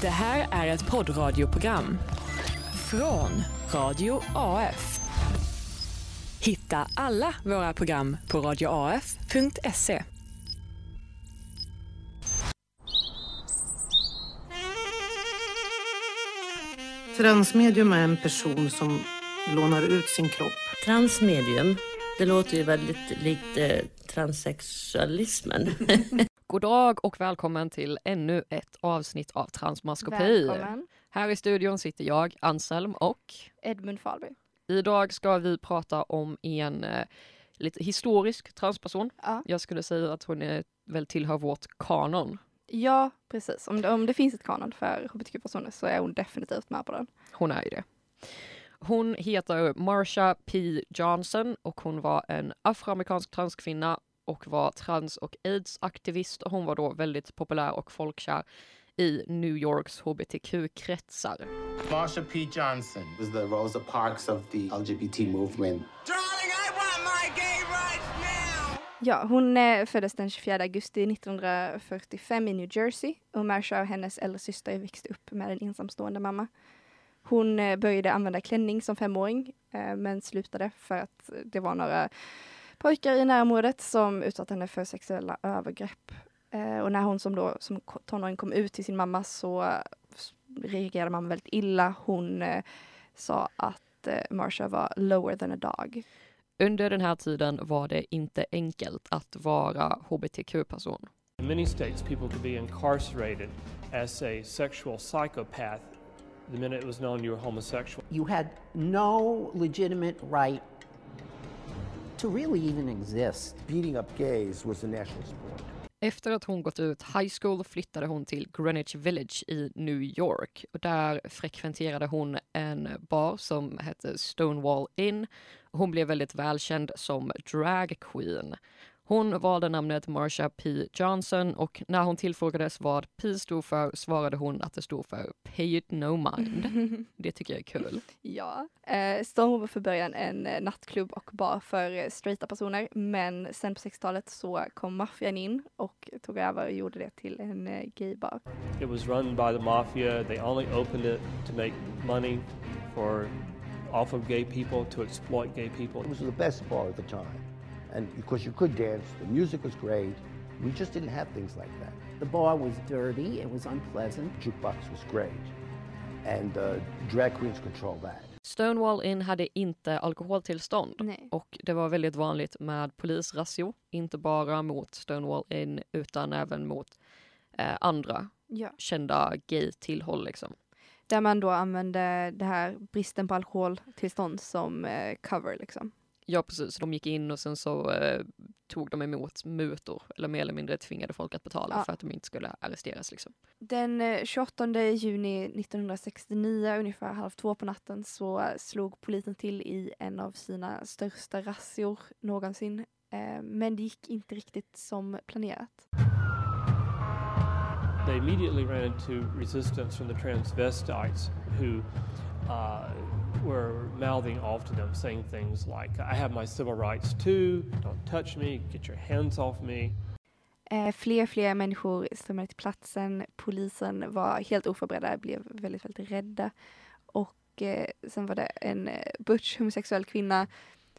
Det här är ett poddradioprogram från Radio AF. Hitta alla våra program på radioaf.se. Transmedium är en person som lånar ut sin kropp. Transmedium, det låter ju väldigt likt eh, transsexualismen. God dag och välkommen till ännu ett avsnitt av Transmaskopi. Välkommen. Här i studion sitter jag, Anselm, och Edmund Falby. idag ska vi prata om en eh, lite historisk transperson. Ja. Jag skulle säga att hon är, väl tillhör vårt kanon. ja, precis. Om det, om det finns ett kanon för hbtq-personer så är hon definitivt med på den. Hon är ju det. Hon heter Marsha P. Johnson och hon var en afroamerikansk transkvinna och var trans och aids-aktivist. Och Hon var då väldigt populär och folkkär i New Yorks hbtq-kretsar. Marsha P. Johnson was the Rosa Parks of the LGBT movement. Darling, I want my gay rights now! Ja, hon eh, föddes den 24 augusti 1945 i New Jersey och Marsha och hennes äldre syster växte upp med en ensamstående mamma. Hon eh, började använda klänning som femåring eh, men slutade för att det var några pojkar i närområdet som utsatte henne för sexuella övergrepp. Eh, och när hon som då som tonåring kom ut till sin mamma så reagerade mamma väldigt illa. Hon eh, sa att eh, Marsha var lower than a dog. Under den här tiden var det inte enkelt att vara hbtq-person. In many states, people could be incarcerated as a sexual psychopath the minute it was known you were homosexual. you had no legitimate right to really even exist. beating up gays was a national sport. Efter att hon gått ut high school flyttade hon till Greenwich Village i New York. Och där frekventerade hon en bar som hette Stonewall Inn. Hon blev väldigt välkänd som drag queen. Hon valde namnet Marsha P. Johnson och när hon tillfrågades vad P stod för svarade hon att det stod för Pay it no mind. Det tycker jag är kul. Ja. Eh, Stonewall var för början en eh, nattklubb och bar för eh, straighta personer men sen på 60-talet så kom maffian in och tog över och gjorde det till en eh, gaybar. It was run by the mafia. They only opened it to make money for off of gay people, to exploit gay people. It was the best bar at the time. And because you could dance, the music was great. We just didn't have things like that. The bar was dirty, it was unpleasant. Jukebox was great. And uh, drag queens control that. Stonewall Inn hade inte alkoholtillstånd. Nej. Och det var väldigt vanligt med polisrazzior, inte bara mot Stonewall Inn utan även mot eh, andra Ja. kända gay-tillhåll. Liksom. Där man då använde det här bristen på alkoholtillstånd som eh, cover liksom. Ja precis, de gick in och sen så eh, tog de emot mutor eller mer eller mindre tvingade folk att betala Ja. för att de inte skulle arresteras. Liksom. Den eh, 28 juni 1969, ungefär halv två på natten, så eh, slog polisen till i en av sina största razzior någonsin. Eh, men det gick inte riktigt som planerat. They immediately ran into resistance from the transvestites who uh, were mouthing off to them, saying things like, I have my civil rights too, don't touch me, get your hands off me. Eh, fler fler människor strömmade till platsen. Polisen var helt oförberedda, blev väldigt, väldigt rädda. Och eh, sen var det en eh, butch homosexuell kvinna,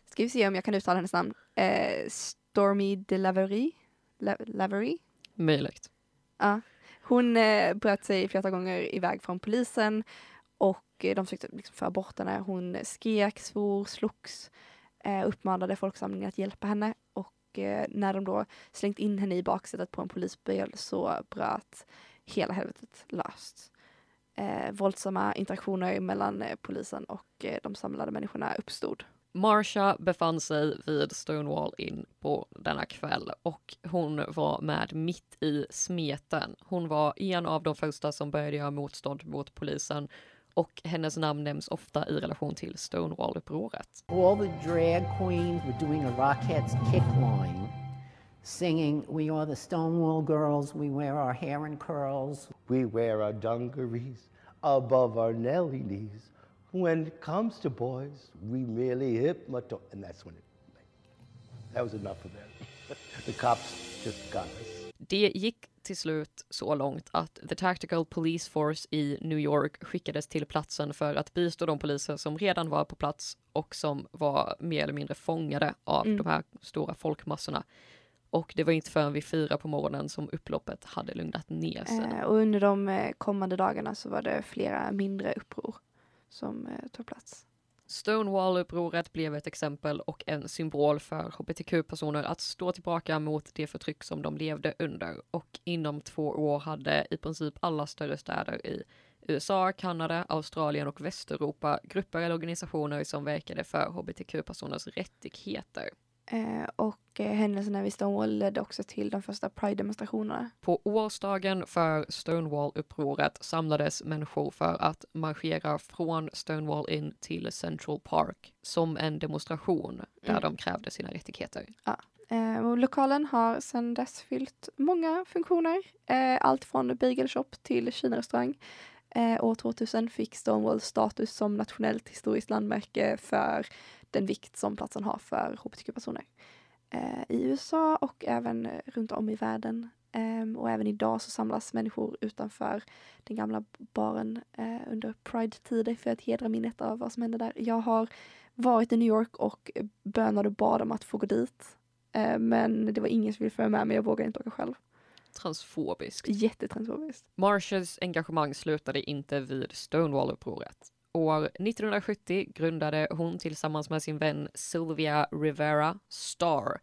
ska vi se om jag kan uttala hennes namn, eh, Stormy DeLavery. La- Lavery? Möjligt. Ja. Hon eh, bröt sig flera gånger iväg från polisen och Eh, de försökte liksom föra bort henne. Hon skrek, svor, slogs, eh, uppmanade folksamlingen att hjälpa henne och eh, när de då slängt in henne i baksätet på en polisbil så bröt hela helvetet löst. Eh, våldsamma interaktioner mellan eh, polisen och eh, de samlade människorna uppstod. Marsha befann sig vid Stonewall Inn på denna kväll och hon var med mitt i smeten. Hon var en av de första som började göra motstånd mot polisen och hennes namn nämns ofta i relation till Stonewall-upproret. All the drag queens were doing a Rockettes kick line, singing, We are the Stonewall girls, we wear our hair in curls. We wear our dungarees above our Nelly knees. When it comes to boys, we merely hypnotize. And that's when it, that was enough of them. the cops just got us. Det gick till slut så långt att The Tactical Police Force i New York skickades till platsen för att bistå de poliser som redan var på plats och som var mer eller mindre fångade av Mm. de här stora folkmassorna. Och det var inte förrän vid fyra på morgonen som upploppet hade lugnat ner sig. Eh, och under de eh, kommande dagarna så var det flera mindre uppror som eh, tog plats. Stonewall-upproret blev ett exempel och en symbol för hbtq-personer att stå tillbaka mot det förtryck som de levde under. Och inom två år hade i princip alla större städer i USA, Kanada, Australien och Västeuropa grupper eller organisationer som verkade för hbtq-personers rättigheter. Eh, och eh, händelserna vid Stonewall ledde också till de första Pride-demonstrationerna. På årsdagen för Stonewall-upproret samlades människor för att marschera från Stonewall in till Central Park som en demonstration där Mm. de krävde sina rättigheter. Eh, och lokalen har sedan dess fyllt många funktioner. Eh, allt från bagel shop till Kina-restaurang. Eh, år 2000 fick Stonewall status som nationellt historiskt landmärke för den vikt som platsen har för hbtq-personer. Eh, I USA och även runt om i världen. Eh, och även idag så samlas människor utanför den gamla baren eh, under Pride-tider för att hedra minnet av vad som hände där. Jag har varit i New York och bönade och bad om att få gå dit. Eh, Men det var ingen som ville följa med mig, jag vågade inte åka själv. Transfobiskt. Jättetransfobiskt. Marshalls engagemang slutade inte vid Stonewall-upproret. År 1970 grundade hon tillsammans med sin vän Sylvia Rivera STAR,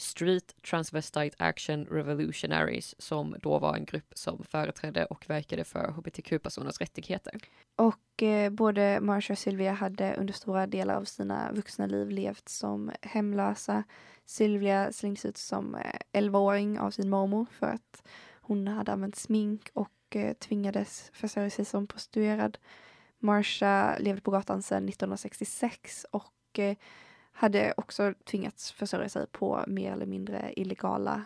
Street Transvestite Action Revolutionaries, som då var en grupp som företrädde och verkade för hbtq-personers rättigheter. Och eh, både Marsha och Sylvia hade under stora delar av sina vuxna liv levt som hemlösa. Sylvia slängdes ut som eh, 11-åring av sin mormor för att hon hade använt smink och eh, tvingades försörja sig som prostituerad. Marsha levde på gatan sedan 1966 och eh, hade också tvingats försörja sig på mer eller mindre illegala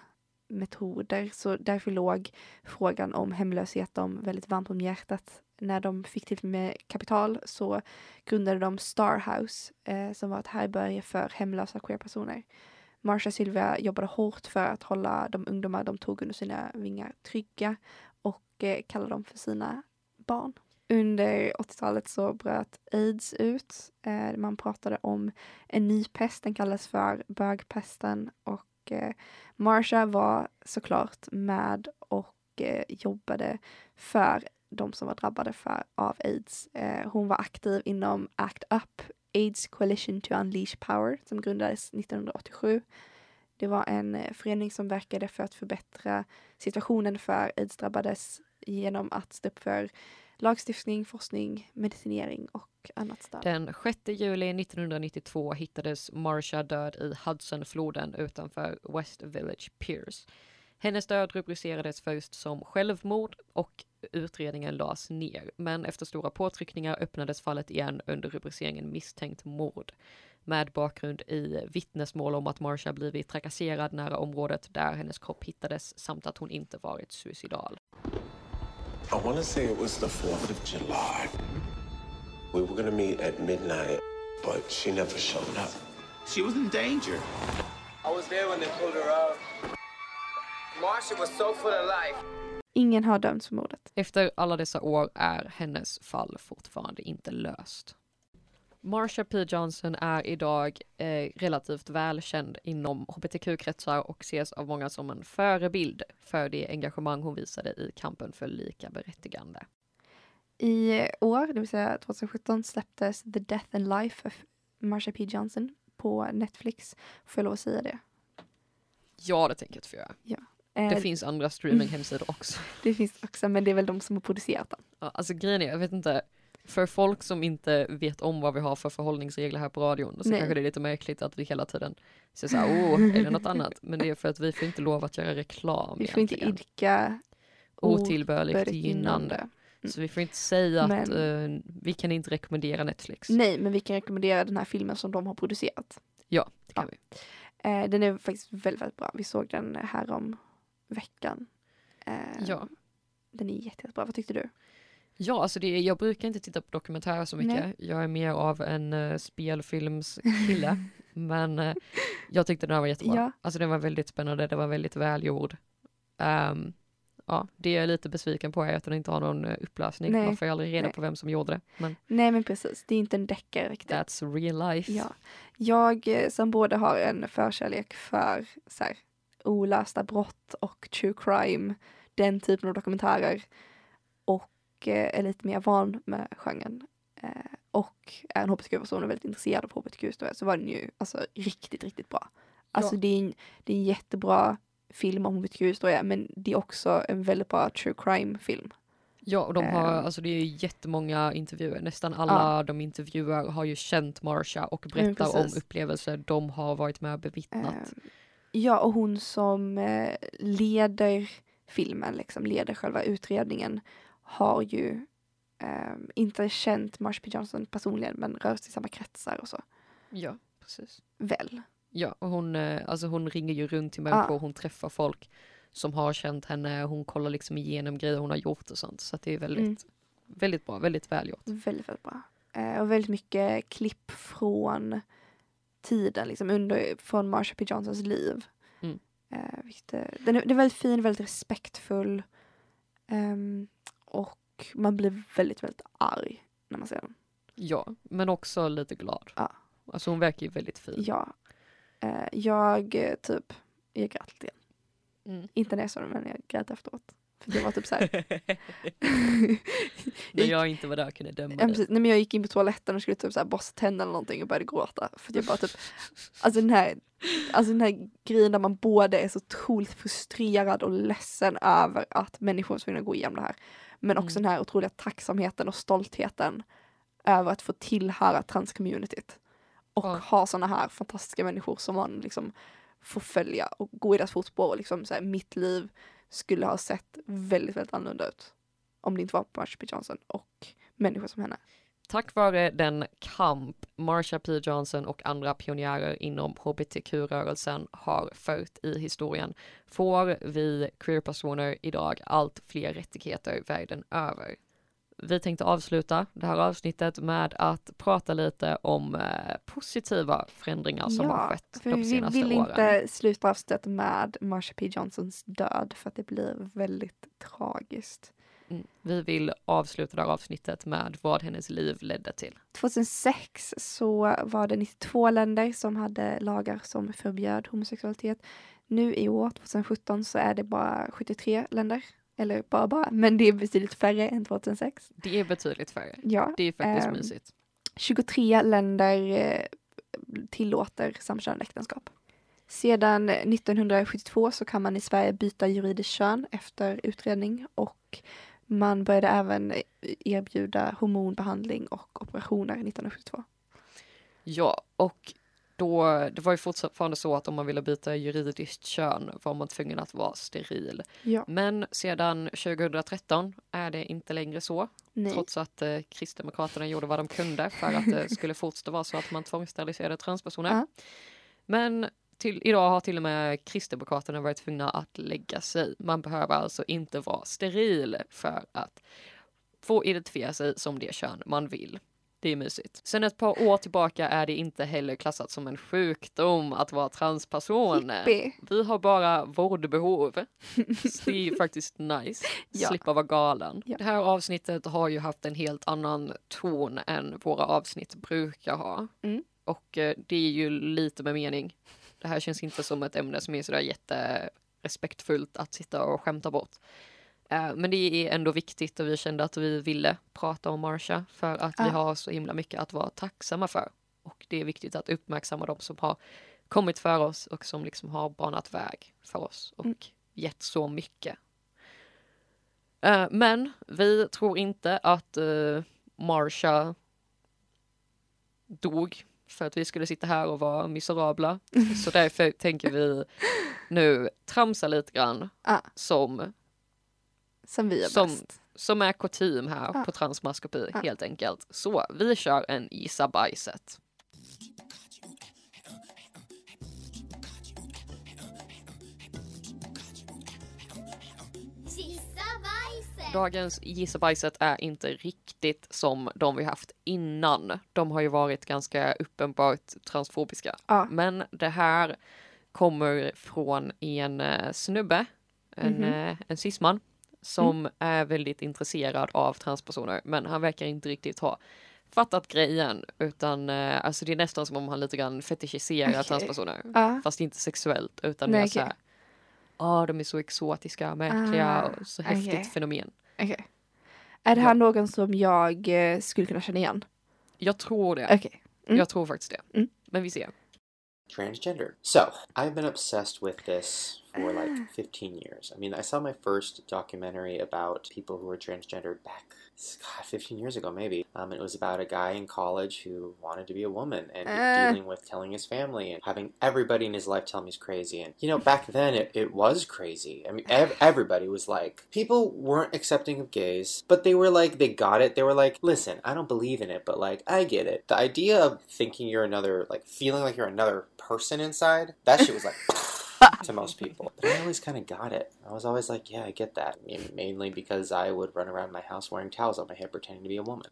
metoder. Så därför låg frågan om hemlöshet dem väldigt varmt om hjärtat. När de fick till med kapital så grundade de Starhouse, eh, som var ett härbärge för hemlösa queerpersoner. Marsha och Sylvia jobbade hårt för att hålla de ungdomar de tog under sina vingar trygga och eh, kallade dem för sina barn. Under 80-talet så bröt aids ut. Eh, man pratade om en ny pest, den kallades för bögpesten och eh, Marsha var såklart med och eh, jobbade för de som var drabbade för, av aids. Eh, hon var aktiv inom ACT UP, AIDS Coalition to Unleash Power, som grundades 1987. Det var en eh, förening som verkade för att förbättra situationen för aids-drabbades genom att stå upp för lagstiftning, forskning, medicinering och annat stöd. Den 6 juli 1992 hittades Marsha död i Hudsonfloden utanför West Village Piers. Hennes död rubricerades först som självmord och utredningen lades ner. Men efter stora påtryckningar öppnades fallet igen under rubriceringen misstänkt mord. Med bakgrund i vittnesmål om att Marsha blivit trakasserad nära området där hennes kropp hittades samt att hon inte varit suicidal. I want to say it was the 4th of July. We were going to meet at midnight, but she never showed up. She was in danger. I was there when they pulled her out. Marsha was so full of life. Ingen har dömts för mordet. Efter alla dessa år är hennes fall fortfarande inte löst. Marsha P Johnson är idag eh, relativt välkänd inom hbtq-kretsar och ses av många som en förebild för det engagemang hon visade i kampen för lika berättigande. I år, det vill säga 2017, släpptes The Death and Life of Marsha P Johnson på Netflix. Får jag lov att säga det? Ja, det tänker jag få göra. Ja. Det Eh, finns andra streaminghemsidor också. Det finns också, men det är väl de som har producerat den. Ja, alltså grejen är, jag vet inte, för folk som inte vet om vad vi har för förhållningsregler här på radion så Nej. kanske det är lite märkligt att vi hela tiden säger så här, åh, är det något annat? Men det är för att vi får inte lov att göra reklam Vi får inte egentligen. idka Otillbörligt gynnande. gynnande. Så vi får inte säga att Men- eh, vi kan inte rekommendera Netflix. Nej, men vi kan rekommendera den här filmen som de har producerat. Ja, det kan vi. Eh, den är faktiskt väldigt, väldigt bra. Vi såg den här om veckan. Eh, Ja. Den är jätte- jättebra. Vad tyckte du? Ja, alltså det, jag brukar inte titta på dokumentärer så mycket. Nej. Jag är mer av en uh, spelfilmskille. men eh, jag tyckte den här var jättebra. Ja. Alltså den var väldigt spännande, den var väldigt välgjord. Ehm, Ja, det jag är lite besviken på är att den inte har någon eh, upplösning. Nej, Man får ju aldrig reda nej. på vem som gjorde det. Men Nej men precis, det är inte en deckare riktigt. that's real life. Ja. Jag som både har en förkärlek för så här, olösta brott och true crime, den typen av dokumentärer och eh, är lite mer van med genren eh, och är en hbtq-person och väldigt intresserad av hbtq-historia så var den ju alltså riktigt, riktigt bra. Alltså Ja. det, är en, det är en jättebra film om hbtq-historia men det är också en väldigt bra true crime-film. Ja, och de har, Ehm. alltså det är jättemånga intervjuer. Nästan alla de intervjuar har ju känt Marsha och berättar om precis. upplevelser de har varit med och bevittnat. Eh, Ja, och hon som eh, leder filmen, liksom leder själva utredningen, har ju eh, inte känt Marsha P Johnson personligen, men rör sig i samma kretsar och så. Ja, precis. Väl? Ja, och hon, eh, alltså hon ringer ju runt till människor, Ja. hon träffar folk som har känt henne, hon kollar liksom igenom grejer hon har gjort och sånt. Så att det är väldigt, Mm. väldigt bra, väldigt välgjort. Väldigt, väldigt bra. Eh, och väldigt mycket klipp från tiden, liksom under, från Marsha P Johnsons liv. Mm. Eh, vilket, är- den, är, den är väldigt fin, väldigt respektfull. Ehm, och man blir väldigt, väldigt arg när man ser den. Ja, men också lite glad. Ja. Alltså hon verkar ju väldigt fin. Ja. Eh, jag eh, typ, jag grät lite grann. Mm. Inte när jag såg den men jag grät efteråt. För det var typ så här. När jag inte var där kunde jag döma Ja, precis. Nej, men jag gick in på toaletten och skulle typ så här borsta tänderna eller någonting och började gråta. För jag bara typ, alltså den här, alltså den här grejen där man både är så otroligt frustrerad och ledsen över att människor tvungna att gå igenom det här. Men också Mm. den här otroliga tacksamheten och stoltheten över att få tillhöra transcommunityt. Och Ja. ha såna här fantastiska människor som man liksom får följa och gå i deras fotspår. Och liksom så här, mitt liv skulle ha sett väldigt, väldigt annorlunda ut. Om det inte var på Marsha P Johnson och människor som henne. Tack vare den kamp Marsha P Johnson och andra pionjärer inom hbtq-rörelsen har fört i historien får vi queerpersoner idag allt fler rättigheter världen över. Vi tänkte avsluta det här avsnittet med att prata lite om eh, positiva förändringar som har skett de vi senaste vill åren. inte sluta avsnittet med Marsha P Johnsons död för att det blir väldigt tragiskt. Mm. Vi vill avsluta det här avsnittet med vad hennes liv ledde till. 2006 så var det 92 länder som hade lagar som förbjöd homosexualitet. Nu i år, 2017, så är det bara 73 länder. Eller bara bara, men det är betydligt färre än 2006. Det är betydligt färre. Ja, Det är faktiskt ehm, mysigt. 23 länder eh, tillåter samkönade äktenskap. Sedan 1972 så kan man i Sverige byta juridiskt kön efter utredning och man började även erbjuda hormonbehandling och operationer 1972. Ja, och då, det var ju fortfarande så att om man ville byta juridiskt kön var man tvungen att vara steril. Ja. Men sedan 2013 är det inte längre så. Nej. Trots att eh, Kristdemokraterna gjorde vad de kunde för att det skulle fortsätta vara så att man tvångssteriliserade transpersoner. Ja. Men till, idag har till och med Kristdemokraterna varit tvungna att lägga sig. Man behöver alltså inte vara steril för att få identifiera sig som det kön man vill. Det är mysigt. Sen ett par år tillbaka är det inte heller klassat som en sjukdom att vara transperson. Hippie. Vi har bara vårdbehov. Så det är faktiskt nice. Ja. Slippa vara galen. Ja. Det här avsnittet har ju haft en helt annan ton än våra avsnitt brukar ha. Mm. Och eh, det är ju lite med mening. Det här känns inte som ett ämne som är sådär jätterespektfullt att sitta och skämta bort. Eh, Men det är ändå viktigt och vi kände att vi ville prata om Marsha för att vi Ja. har så himla mycket att vara tacksamma för. Och det är viktigt att uppmärksamma de som har kommit för oss och som liksom har banat väg för oss och Mm. gett så mycket. Eh, Men vi tror inte att uh, Marsha dog för att vi skulle sitta här och vara miserabla. Så därför tänker vi nu tramsa lite grann Ja. som, Som vi är som, bäst. som är kutym här Ja. på transmaskopi Ja. helt enkelt. Så vi kör en gissa bajset. Dagens gissa bajset är inte riktigt som de vi haft innan. De har ju varit ganska uppenbart transfobiska. Ja. Men det här kommer från en eh, snubbe, en, Mhm. eh, en cisman, som är väldigt intresserad av transpersoner, men han verkar inte riktigt ha fattat grejen, utan eh, alltså det är nästan som om han lite grann fetischiserar Okej. transpersoner, Ja. fast inte sexuellt, utan Nej, mer okej. så här, ja, de är så exotiska, märkliga Ah, och så häftigt okej. fenomen. Okej. Är det här någon som jag eh, skulle kunna känna igen? Jag tror det. Okej. Mm. Jag tror faktiskt det. Men vi ser. transgender. So, I've been obsessed with this for like 15 years. I mean, I saw my first documentary about people who were transgendered back God, 15 years ago, maybe. Um, it was about a guy in college who wanted to be a woman and Ah. dealing with telling his family and having everybody in his life tell him he's crazy. And, you know, back then it, it was crazy. I mean, ev- everybody was like, people weren't accepting of gays, but they were like, they got it. They were like, listen, I don't believe in it, but like, I get it. The idea of thinking you're another, like, feeling like you're another person inside, that shit was like, to most people. But I always kind of got it. I was always like, yeah, I get that. I mean, mainly because I would run around my house wearing towels on my head pretending to be a woman.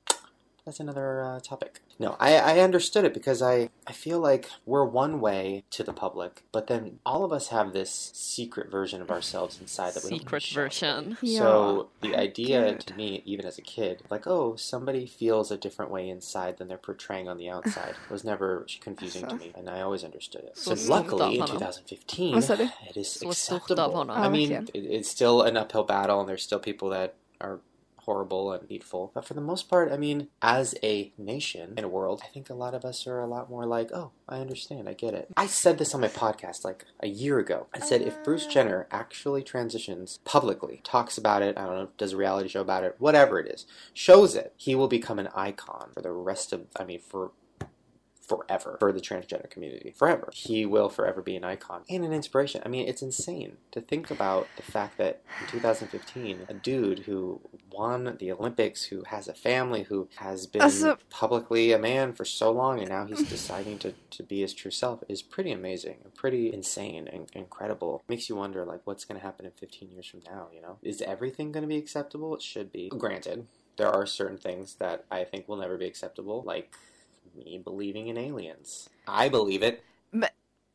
That's another uh, topic. No, I, I understood it because I, I feel like we're one way to the public, but then all of us have this secret version of ourselves inside that we don't Secret version. Yeah. so the idea to me, even as a kid, like, oh, somebody feels a different way inside than they're portraying on the outside, was never confusing to me, and I always understood it. So luckily, in 2015, Vad sa du? it is Så stort av acceptable. I mean, it, it's still an uphill battle, and there's still people that are horrible and hateful. But for the most part, I mean, as a nation and a world, I think a lot of us are a lot more like, oh, I understand, I get it. I said this on my podcast like a year ago. I said if Bruce oh. Jenner actually transitions publicly, talks about it, I don't know, does a reality show about it, whatever it is, shows it, he will become an icon for the rest of, I mean, for forever for the transgender community. Forever. He will forever be an icon and an inspiration. I mean, it's insane to think about the fact that in 2015, a dude who won the Olympics, who has a family, who has been publicly a man for so long, and now he's deciding to, to be his true self is pretty amazing and pretty insane and incredible. Makes you wonder, like, what's going to happen in 15 years from now, you know? Is everything going to be acceptable? It should be. Granted, there are certain things that I think will never be acceptable, like me believing in aliens. I believe it.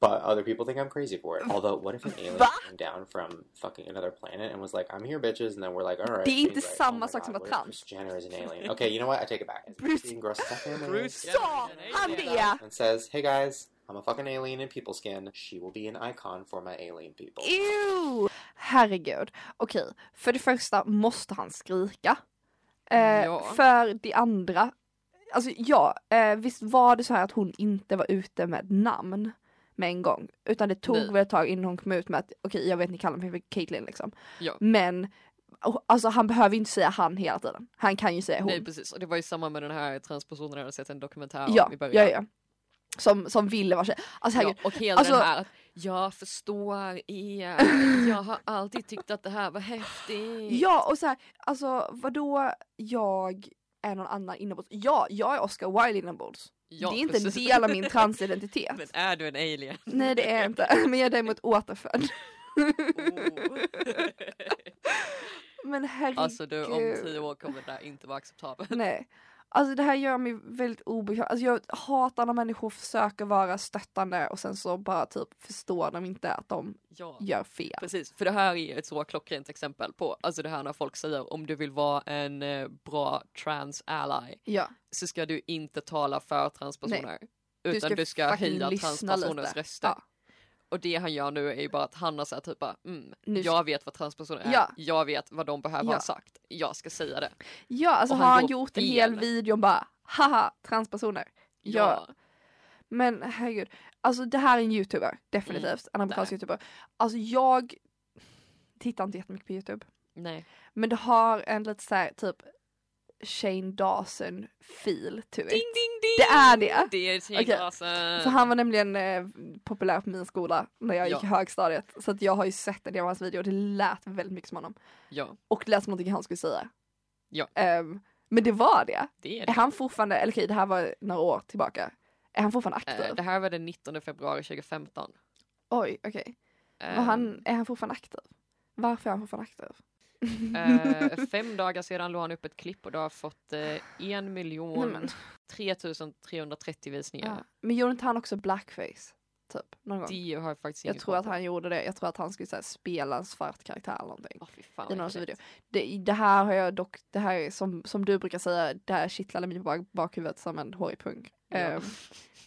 But other people think I'm crazy for it. Although, what if an alien came down from fucking another planet and was like, "I'm here, bitches," and then we're like, "All right." Det är inte right. samma Oh sak som God, att what. Bruce Jenner is an alien. Okay, you know what? I take it back. Is Bruce- being gross that family Bruce is? Sa han det? and says, "Hey guys, I'm a fucking alien in people skin. She will be an icon for my alien people." Ew! Herregud. Okej, okay. för det första måste han skrika. Eh, Ja. För det andra, alltså ja, eh, visst var det så här att hon inte var ute med namn med en gång. Utan det tog Nej. väl ett tag innan hon kom ut med att okej jag vet ni kallar mig för Caitlyn liksom. Ja. Men och- alltså han behöver inte säga han hela tiden. Han kan ju säga hon. Nej precis, och det var ju samma med den här transpersonen jag hade sett en dokumentär ja, om i början. ja, ja. Som, som ville vara tjej. Alltså Ja, och hela alltså, den här jag förstår er, jag har alltid tyckt att det här var häftigt. Ja och så här, alltså vadå jag är någon annan inombords? Ja, jag är Oscar Wilde inombords. Ja, det är inte precis. en del av min transidentitet. Men är du en alien? Nej det är jag inte, men jag är däremot återfödd. men herregud. Alltså du, om tio år kommer det där inte vara acceptabelt. Nej. Alltså det här gör mig väldigt obekväm. Alltså jag hatar när människor försöker vara stöttande och sen så bara typ förstår de inte att de Ja. gör fel. Precis, för det här är ett så klockrent exempel på, alltså det här när folk säger om du vill vara en eh, bra trans ally Ja. så ska du inte tala för transpersoner. Du Utan ska du ska heja transpersoners lite. röster. Ja. Och det han gör nu är ju bara att han har sagt typ bara, mm, Nu jag vet vad transpersoner är, Ja. jag vet vad de behöver Ja. ha sagt, jag ska säga det. Ja, alltså Och har han gjort en hel video om bara haha transpersoner. Ja. Ja. Men herregud, alltså det här är en youtuber, definitivt. Mm, en amerikansk där. youtuber. Alltså jag tittar inte jättemycket på youtube. Nej. Men det har en lite såhär typ Shane Dawson feel to it. Ding, ding, ding! Det är det. Det är Shane Okej. Dawson. För han var nämligen eh, populär på min skola när jag gick Ja. i högstadiet. Så att jag har ju sett en del av hans videor och det lät väldigt mycket som honom. Ja, Och det lät som någonting han skulle säga. Ja. Ehm, men det var det. det är Är det. han fortfarande, eller okej det här var några år tillbaka. Är han fortfarande aktiv? Eh, Det här var den 19 februari 2015. Oj, okej. Men Ehm, han, är han fortfarande aktiv? Varför är han fortfarande aktiv? Eh, fem dagar sedan la han upp ett klipp och det har fått eh, en Nej, miljon men. 3330 visningar. Ja. Men gjorde inte han också blackface? typ. Någon gång. Det har jag faktiskt Jag tror att han gjorde det. Jag tror att han skulle här, spela en svart karaktär eller någonting. Fy fan, I någon video. Det, det här har jag dock, det här är som, som du brukar säga, det här kittlade mig bak- bakhuvudet som en hårig pung. Ja. Ehm,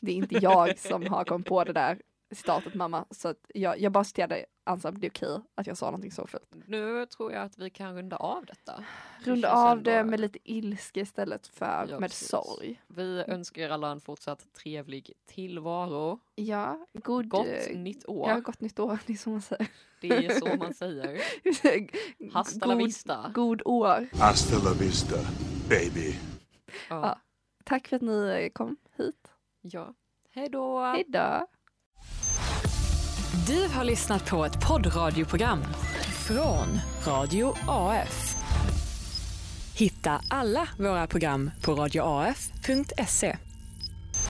det är inte jag som har kommit på det där citatet mamma. Så att jag, jag bara citerade, ansåg att det är okej att jag sa någonting så fult. Nu tror jag att vi kan runda av detta. Runda känns av ändå- det med lite ilska istället för Ja, med precis. sorg. Vi önskar er alla en fortsatt trevlig tillvaro. Ja, god, Gott eh, nytt år. Ja, gott nytt år, det är så man säger. Det är så man säger. Hasta la God- vista. God år. Hasta la vista, baby. Ja. Tack för att ni kom hit. Ja. Hej då! Hej då! Du har lyssnat på ett poddradioprogram från Radio AF. Hitta alla våra program på radioaf.se.